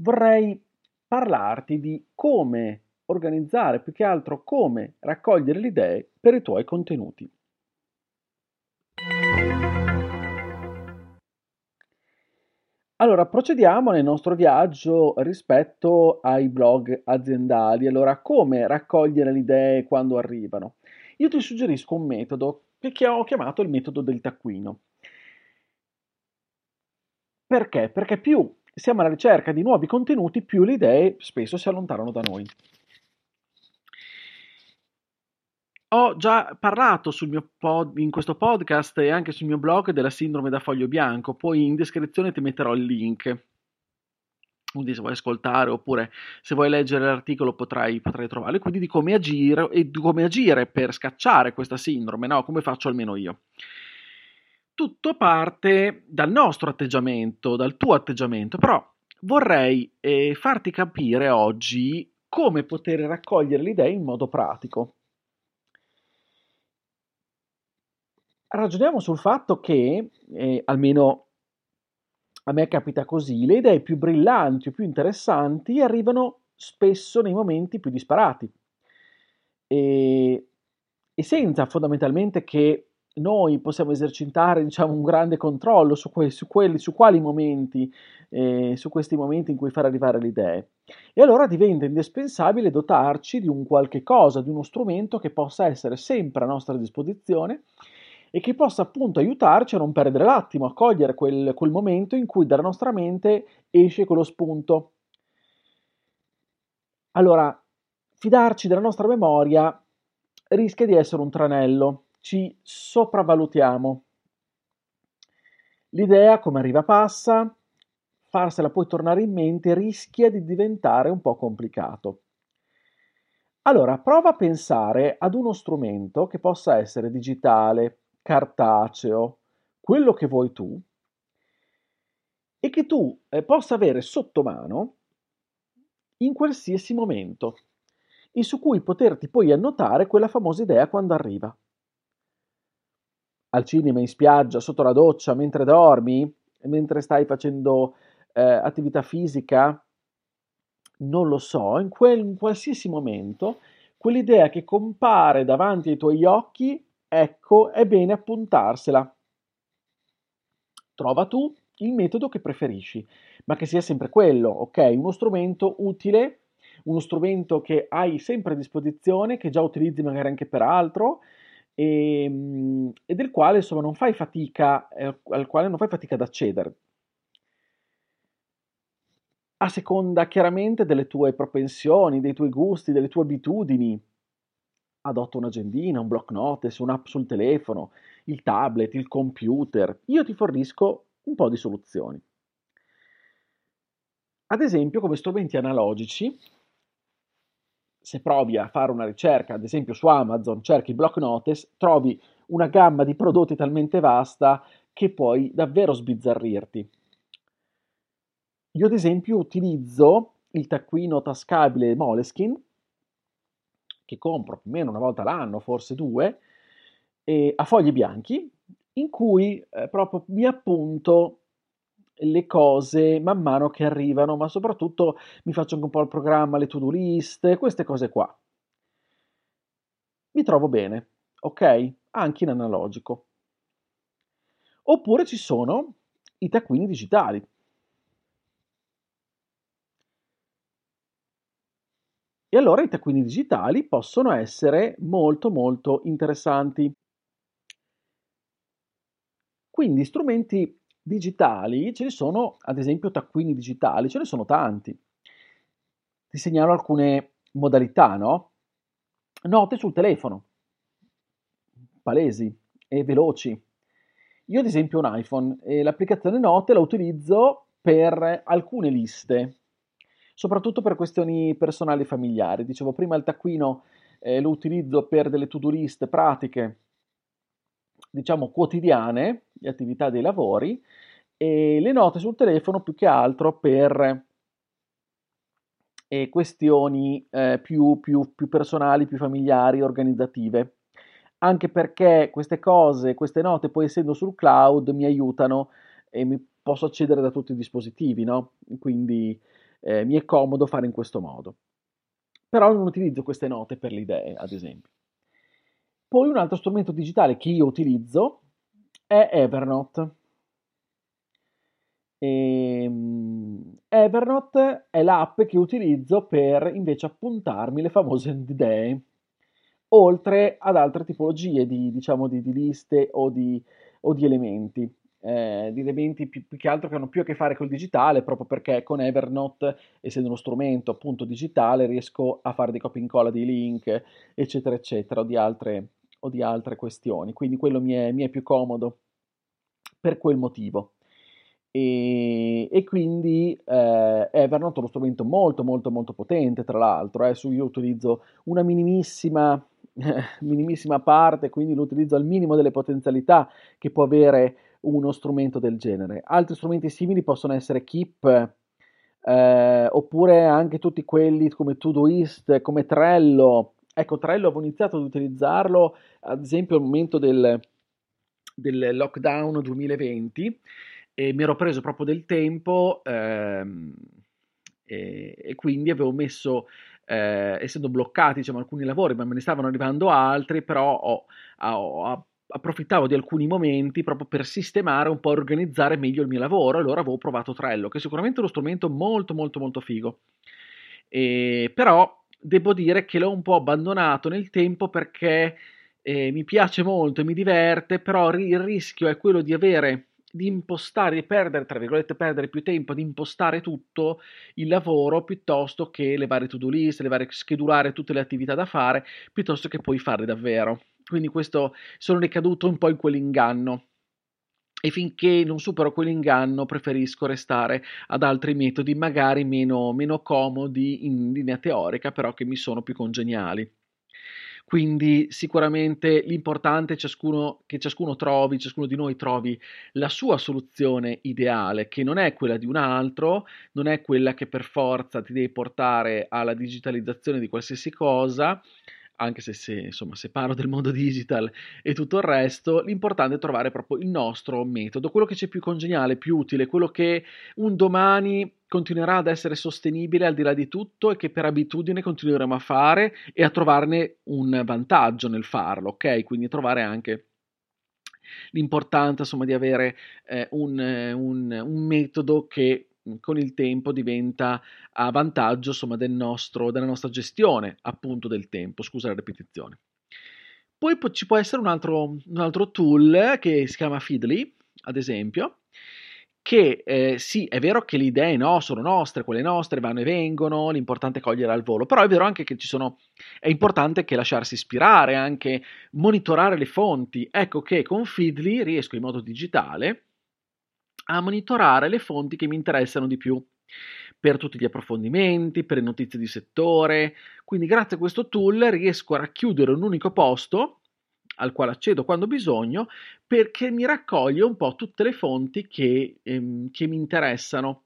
vorrei parlarti di come organizzare, più che altro come raccogliere le idee per i tuoi contenuti. Allora, procediamo nel nostro viaggio rispetto ai blog aziendali. Allora, come raccogliere le idee quando arrivano? Io ti suggerisco un metodo che ho chiamato il metodo del taccuino. Perché? Perché più siamo alla ricerca di nuovi contenuti, più le idee spesso si allontanano da noi. Ho già parlato pod, in questo podcast e anche sul mio blog della sindrome da foglio bianco, poi in descrizione ti metterò il link. Quindi se vuoi ascoltare oppure se vuoi leggere l'articolo potrai, potrai trovarlo, quindi di come agire e di come agire per scacciare questa sindrome, no? come faccio almeno io tutto parte dal nostro atteggiamento, dal tuo atteggiamento, però vorrei eh, farti capire oggi come poter raccogliere le idee in modo pratico. Ragioniamo sul fatto che, eh, almeno a me capita così, le idee più brillanti o più interessanti arrivano spesso nei momenti più disparati e, e senza fondamentalmente che noi possiamo esercitare diciamo, un grande controllo su, que- su, quelli, su quali momenti, eh, su questi momenti in cui far arrivare le idee. E allora diventa indispensabile dotarci di un qualche cosa, di uno strumento che possa essere sempre a nostra disposizione e che possa appunto aiutarci a non perdere l'attimo, a cogliere quel, quel momento in cui dalla nostra mente esce quello spunto. Allora, fidarci della nostra memoria rischia di essere un tranello ci sopravvalutiamo. L'idea, come arriva passa, farsela poi tornare in mente rischia di diventare un po' complicato. Allora, prova a pensare ad uno strumento che possa essere digitale, cartaceo, quello che vuoi tu, e che tu eh, possa avere sotto mano in qualsiasi momento, e su cui poterti poi annotare quella famosa idea quando arriva al cinema, in spiaggia, sotto la doccia, mentre dormi, mentre stai facendo eh, attività fisica, non lo so, in, quel, in qualsiasi momento, quell'idea che compare davanti ai tuoi occhi, ecco, è bene appuntarsela. Trova tu il metodo che preferisci, ma che sia sempre quello, ok? Uno strumento utile, uno strumento che hai sempre a disposizione, che già utilizzi magari anche per altro, e, ehm, e del quale insomma non fai fatica, eh, al quale non fai fatica ad accedere. A seconda chiaramente delle tue propensioni, dei tuoi gusti, delle tue abitudini. Adotta un'agendina, un block notice, un'app sul telefono, il tablet, il computer. Io ti fornisco un po' di soluzioni. Ad esempio, come strumenti analogici, se provi a fare una ricerca, ad esempio su Amazon, cerchi block notice, trovi una gamma di prodotti talmente vasta che puoi davvero sbizzarrirti. Io ad esempio utilizzo il taccuino tascabile Moleskin, che compro più o meno una volta l'anno, forse due, a fogli bianchi, in cui eh, proprio mi appunto le cose man mano che arrivano, ma soprattutto mi faccio anche un po' il programma, le to-do list, queste cose qua. Mi trovo bene, ok? Anche in analogico. Oppure ci sono i taccuini digitali. E allora i taccuini digitali possono essere molto molto interessanti. Quindi strumenti digitali ce ne sono, ad esempio taccuini digitali, ce ne sono tanti. Ti segnalo alcune modalità, no? Note sul telefono, palesi e veloci. Io ad esempio ho un iPhone e l'applicazione Note la utilizzo per alcune liste. soprattutto per questioni personali e familiari. Dicevo prima il taccuino eh, lo utilizzo per delle to-do list pratiche, diciamo quotidiane, di attività dei lavori, e le note sul telefono più che altro per eh, questioni eh, più, più, più personali, più familiari, organizzative. Anche perché queste cose, queste note, poi essendo sul cloud, mi aiutano e mi posso accedere da tutti i dispositivi, no? Quindi eh, mi è comodo fare in questo modo. Però non utilizzo queste note per le idee, ad esempio. Poi un altro strumento digitale che io utilizzo è Evernote. E, ehm, Evernote è l'app che utilizzo per invece appuntarmi le famose idee, oltre ad altre tipologie di, diciamo, di, di liste o di, o di elementi. Eh, di elementi più, più, che altro che hanno più a che fare col digitale, proprio perché con Evernote, essendo uno strumento appunto digitale, riesco a fare dei copia e incolla dei link, eccetera, eccetera, o di altre, o di altre questioni. Quindi quello mi è, mi è più comodo per quel motivo. E, e quindi eh, Evernote è uno strumento molto molto molto potente tra l'altro eh, su io utilizzo una minimissima minimissima parte quindi lo utilizzo al minimo delle potenzialità che può avere uno strumento del genere altri strumenti simili possono essere Keep eh, oppure anche tutti quelli come Todoist come Trello ecco Trello avevo iniziato ad utilizzarlo ad esempio al momento del, del lockdown 2020 e mi ero preso proprio del tempo ehm, e, e, quindi avevo messo, eh, essendo bloccati diciamo, alcuni lavori, ma me ne stavano arrivando altri, però ho, ho, approfittavo di alcuni momenti proprio per sistemare un po', organizzare meglio il mio lavoro, allora avevo provato Trello, che è sicuramente uno strumento molto molto molto figo. E, però devo dire che l'ho un po' abbandonato nel tempo perché eh, mi piace molto e mi diverte, però il rischio è quello di avere di impostare, di perdere, tra virgolette, perdere più tempo di impostare tutto il lavoro piuttosto che le varie to-do list, le varie schedulare tutte le attività da fare, piuttosto che poi farle davvero. Quindi questo sono ricaduto un po' in quell'inganno. E finché non supero quell'inganno preferisco restare ad altri metodi, magari meno, meno comodi in linea teorica, però che mi sono più congeniali. Quindi sicuramente l'importante è ciascuno, che ciascuno trovi, ciascuno di noi trovi la sua soluzione ideale, che non è quella di un altro, non è quella che per forza ti deve portare alla digitalizzazione di qualsiasi cosa, anche se, se, insomma, se parlo del mondo digital e tutto il resto, l'importante è trovare proprio il nostro metodo, quello che c'è più congeniale, più utile, quello che un domani continuerà ad essere sostenibile al di là di tutto e che per abitudine continueremo a fare e a trovarne un vantaggio nel farlo, ok? Quindi trovare anche l'importanza insomma di avere eh, un, un, un metodo che con il tempo diventa a vantaggio insomma, del nostro, della nostra gestione appunto del tempo, scusa la ripetizione. Poi ci può essere un altro, un altro tool che si chiama Feedly, ad esempio, che eh, sì, è vero che le idee no, sono nostre, quelle nostre vanno e vengono, l'importante è cogliere al volo, però è vero anche che ci sono, è importante che lasciarsi ispirare, anche monitorare le fonti. Ecco che con Feedly riesco in modo digitale a monitorare le fonti che mi interessano di più. Per tutti gli approfondimenti, per le notizie di settore. Quindi grazie a questo tool riesco a racchiudere un unico posto al quale accedo quando ho bisogno perché mi raccoglie un po' tutte le fonti che, ehm, che mi interessano.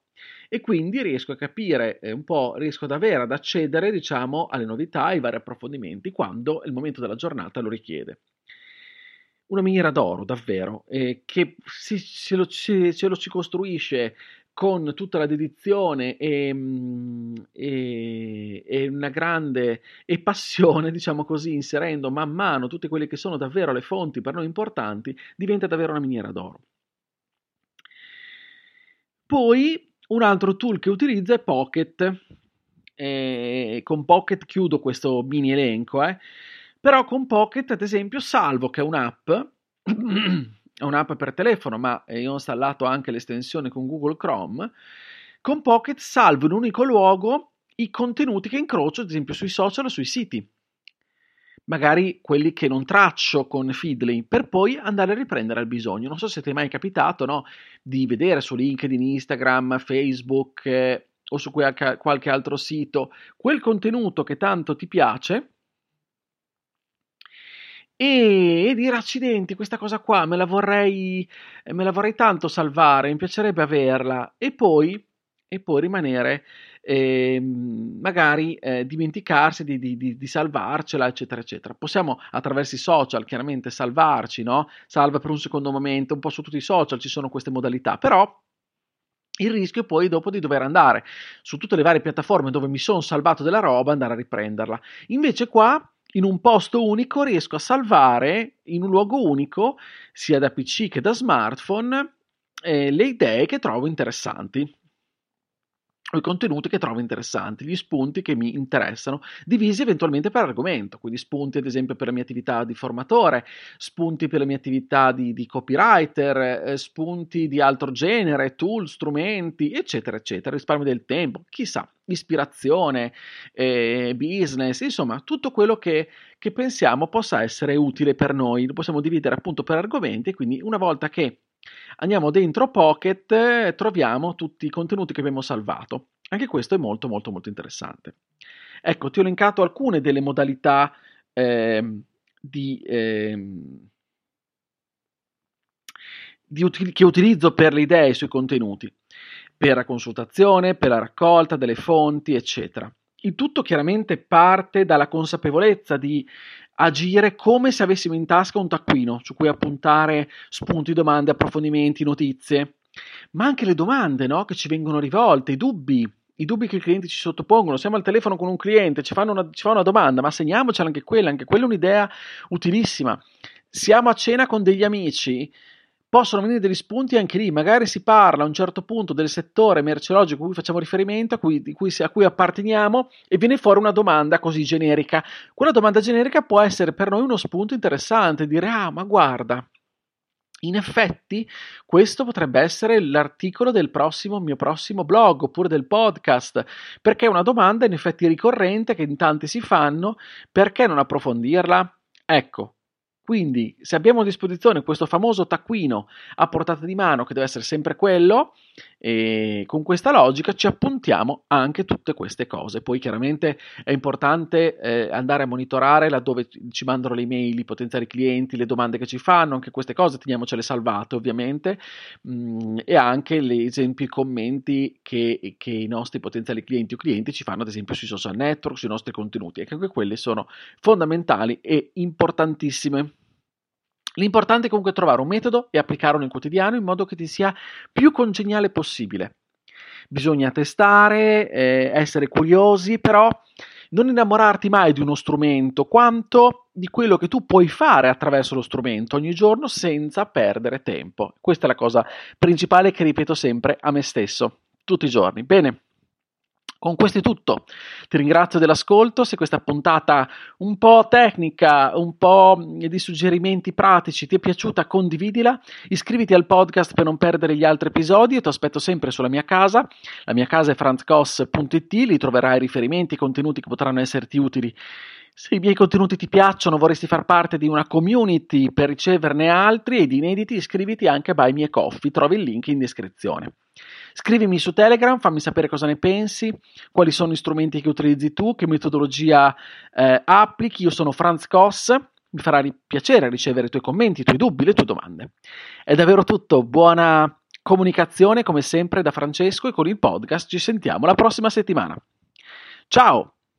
E quindi riesco a capire eh, un po', riesco ad avere, ad accedere diciamo alle novità, ai vari approfondimenti quando il momento della giornata lo richiede una miniera d'oro, davvero, eh, che si, se, lo, se, se, lo, ci costruisce con tutta la dedizione e, mm, e, e, una grande e passione, diciamo così, inserendo man mano tutte quelle che sono davvero le fonti per noi importanti, diventa davvero una miniera d'oro. Poi un altro tool che utilizzo è Pocket. Eh, con Pocket chiudo questo mini elenco. Eh. Però con Pocket, ad esempio, salvo che è un'app, è un'app per telefono, ma io ho installato anche l'estensione con Google Chrome, con Pocket salvo in un unico luogo i contenuti che incrocio, ad esempio, sui social o sui siti. Magari quelli che non traccio con Feedly, per poi andare a riprendere al bisogno. Non so se ti è mai capitato no? di vedere su LinkedIn, Instagram, Facebook, eh, o su qualche altro sito quel contenuto che tanto ti piace e dire accidenti, questa cosa qua me la vorrei, me la vorrei tanto salvare, mi piacerebbe averla e poi, e poi rimanere, eh, magari eh, dimenticarsi di, di, di, di, salvarcela, eccetera, eccetera. Possiamo attraverso i social chiaramente salvarci, no? Salva per un secondo momento, un po' su tutti i social ci sono queste modalità, però il rischio poi dopo di dover andare su tutte le varie piattaforme dove mi sono salvato della roba, andare a riprenderla. Invece qua in un posto unico riesco a salvare in un luogo unico, sia da PC che da smartphone, eh, le idee che trovo interessanti i contenuti che trovo interessanti, gli spunti che mi interessano, divisi eventualmente per argomento, quindi spunti ad esempio per la mia attività di formatore, spunti per la mia attività di, di copywriter, eh, spunti di altro genere, tool, strumenti, eccetera, eccetera, risparmio del tempo, chissà, ispirazione, eh, business, insomma, tutto quello che, che pensiamo possa essere utile per noi, lo possiamo dividere appunto per argomenti quindi una volta che Andiamo dentro Pocket e troviamo tutti i contenuti che abbiamo salvato. Anche questo è molto molto molto interessante. Ecco, ti ho elencato alcune delle modalità eh, di, eh, di util- che utilizzo per le idee sui contenuti, per la consultazione, per la raccolta delle fonti, eccetera. Il tutto chiaramente parte dalla consapevolezza di agire come se avessimo in tasca un taccuino su cui appuntare spunti, domande, approfondimenti, notizie, ma anche le domande no? che ci vengono rivolte, i dubbi, i dubbi che i clienti ci sottopongono. Siamo al telefono con un cliente, ci, una, ci fa una domanda, ma segniamocela anche quella, anche quella è un'idea utilissima. Siamo a cena con degli amici, possono venire degli spunti anche lì, magari si parla a un certo punto del settore merceologico a cui facciamo riferimento, a cui, cui, a cui apparteniamo e viene fuori una domanda così generica. Quella domanda generica può essere per noi uno spunto interessante, dire ah ma guarda, in effetti, questo potrebbe essere l'articolo del prossimo mio prossimo blog oppure del podcast, perché è una domanda in effetti ricorrente che in tanti si fanno, perché non approfondirla? Ecco, quindi, se abbiamo a disposizione questo famoso taccuino a portata di mano, che deve essere sempre quello, e con questa logica ci appuntiamo anche tutte queste cose. Poi chiaramente è importante eh, andare a monitorare laddove ci mandano le email i potenziali clienti, le domande che ci fanno, anche queste cose teniamocele salvate ovviamente, mm, e anche gli esempi, i commenti che, che, i nostri potenziali clienti o clienti ci fanno ad esempio sui social network, sui nostri contenuti, e anche quelle sono fondamentali e importantissime. L'importante è comunque trovare un metodo e applicarlo nel quotidiano in modo che ti sia più congeniale possibile. Bisogna testare, eh, essere curiosi, però non innamorarti mai di uno strumento quanto di quello che tu puoi fare attraverso lo strumento ogni giorno senza perdere tempo. Questa è la cosa principale che ripeto sempre a me stesso tutti i giorni. Bene. Con questo è tutto. Ti ringrazio dell'ascolto. Se questa puntata un po' tecnica, un po' di suggerimenti pratici ti è piaciuta, condividila. Iscriviti al podcast per non perdere gli altri episodi. Io ti aspetto sempre sulla mia casa. La mia casa è franzcos.it. Lì troverai riferimenti e contenuti che potranno esserti utili. Se i miei contenuti ti piacciono, vorresti far parte di una community per riceverne altri ed inediti, iscriviti anche a Buy Me Coffee. Trovi il link in descrizione. Scrivimi su Telegram, fammi sapere cosa ne pensi, quali sono gli strumenti che utilizzi tu, che metodologia eh, applichi. Io sono Franz Koss, mi farà piacere ricevere i tuoi commenti, i tuoi dubbi, le tue domande. È davvero tutto, buona comunicazione come sempre da Francesco e con il podcast ci sentiamo la prossima settimana. Ciao!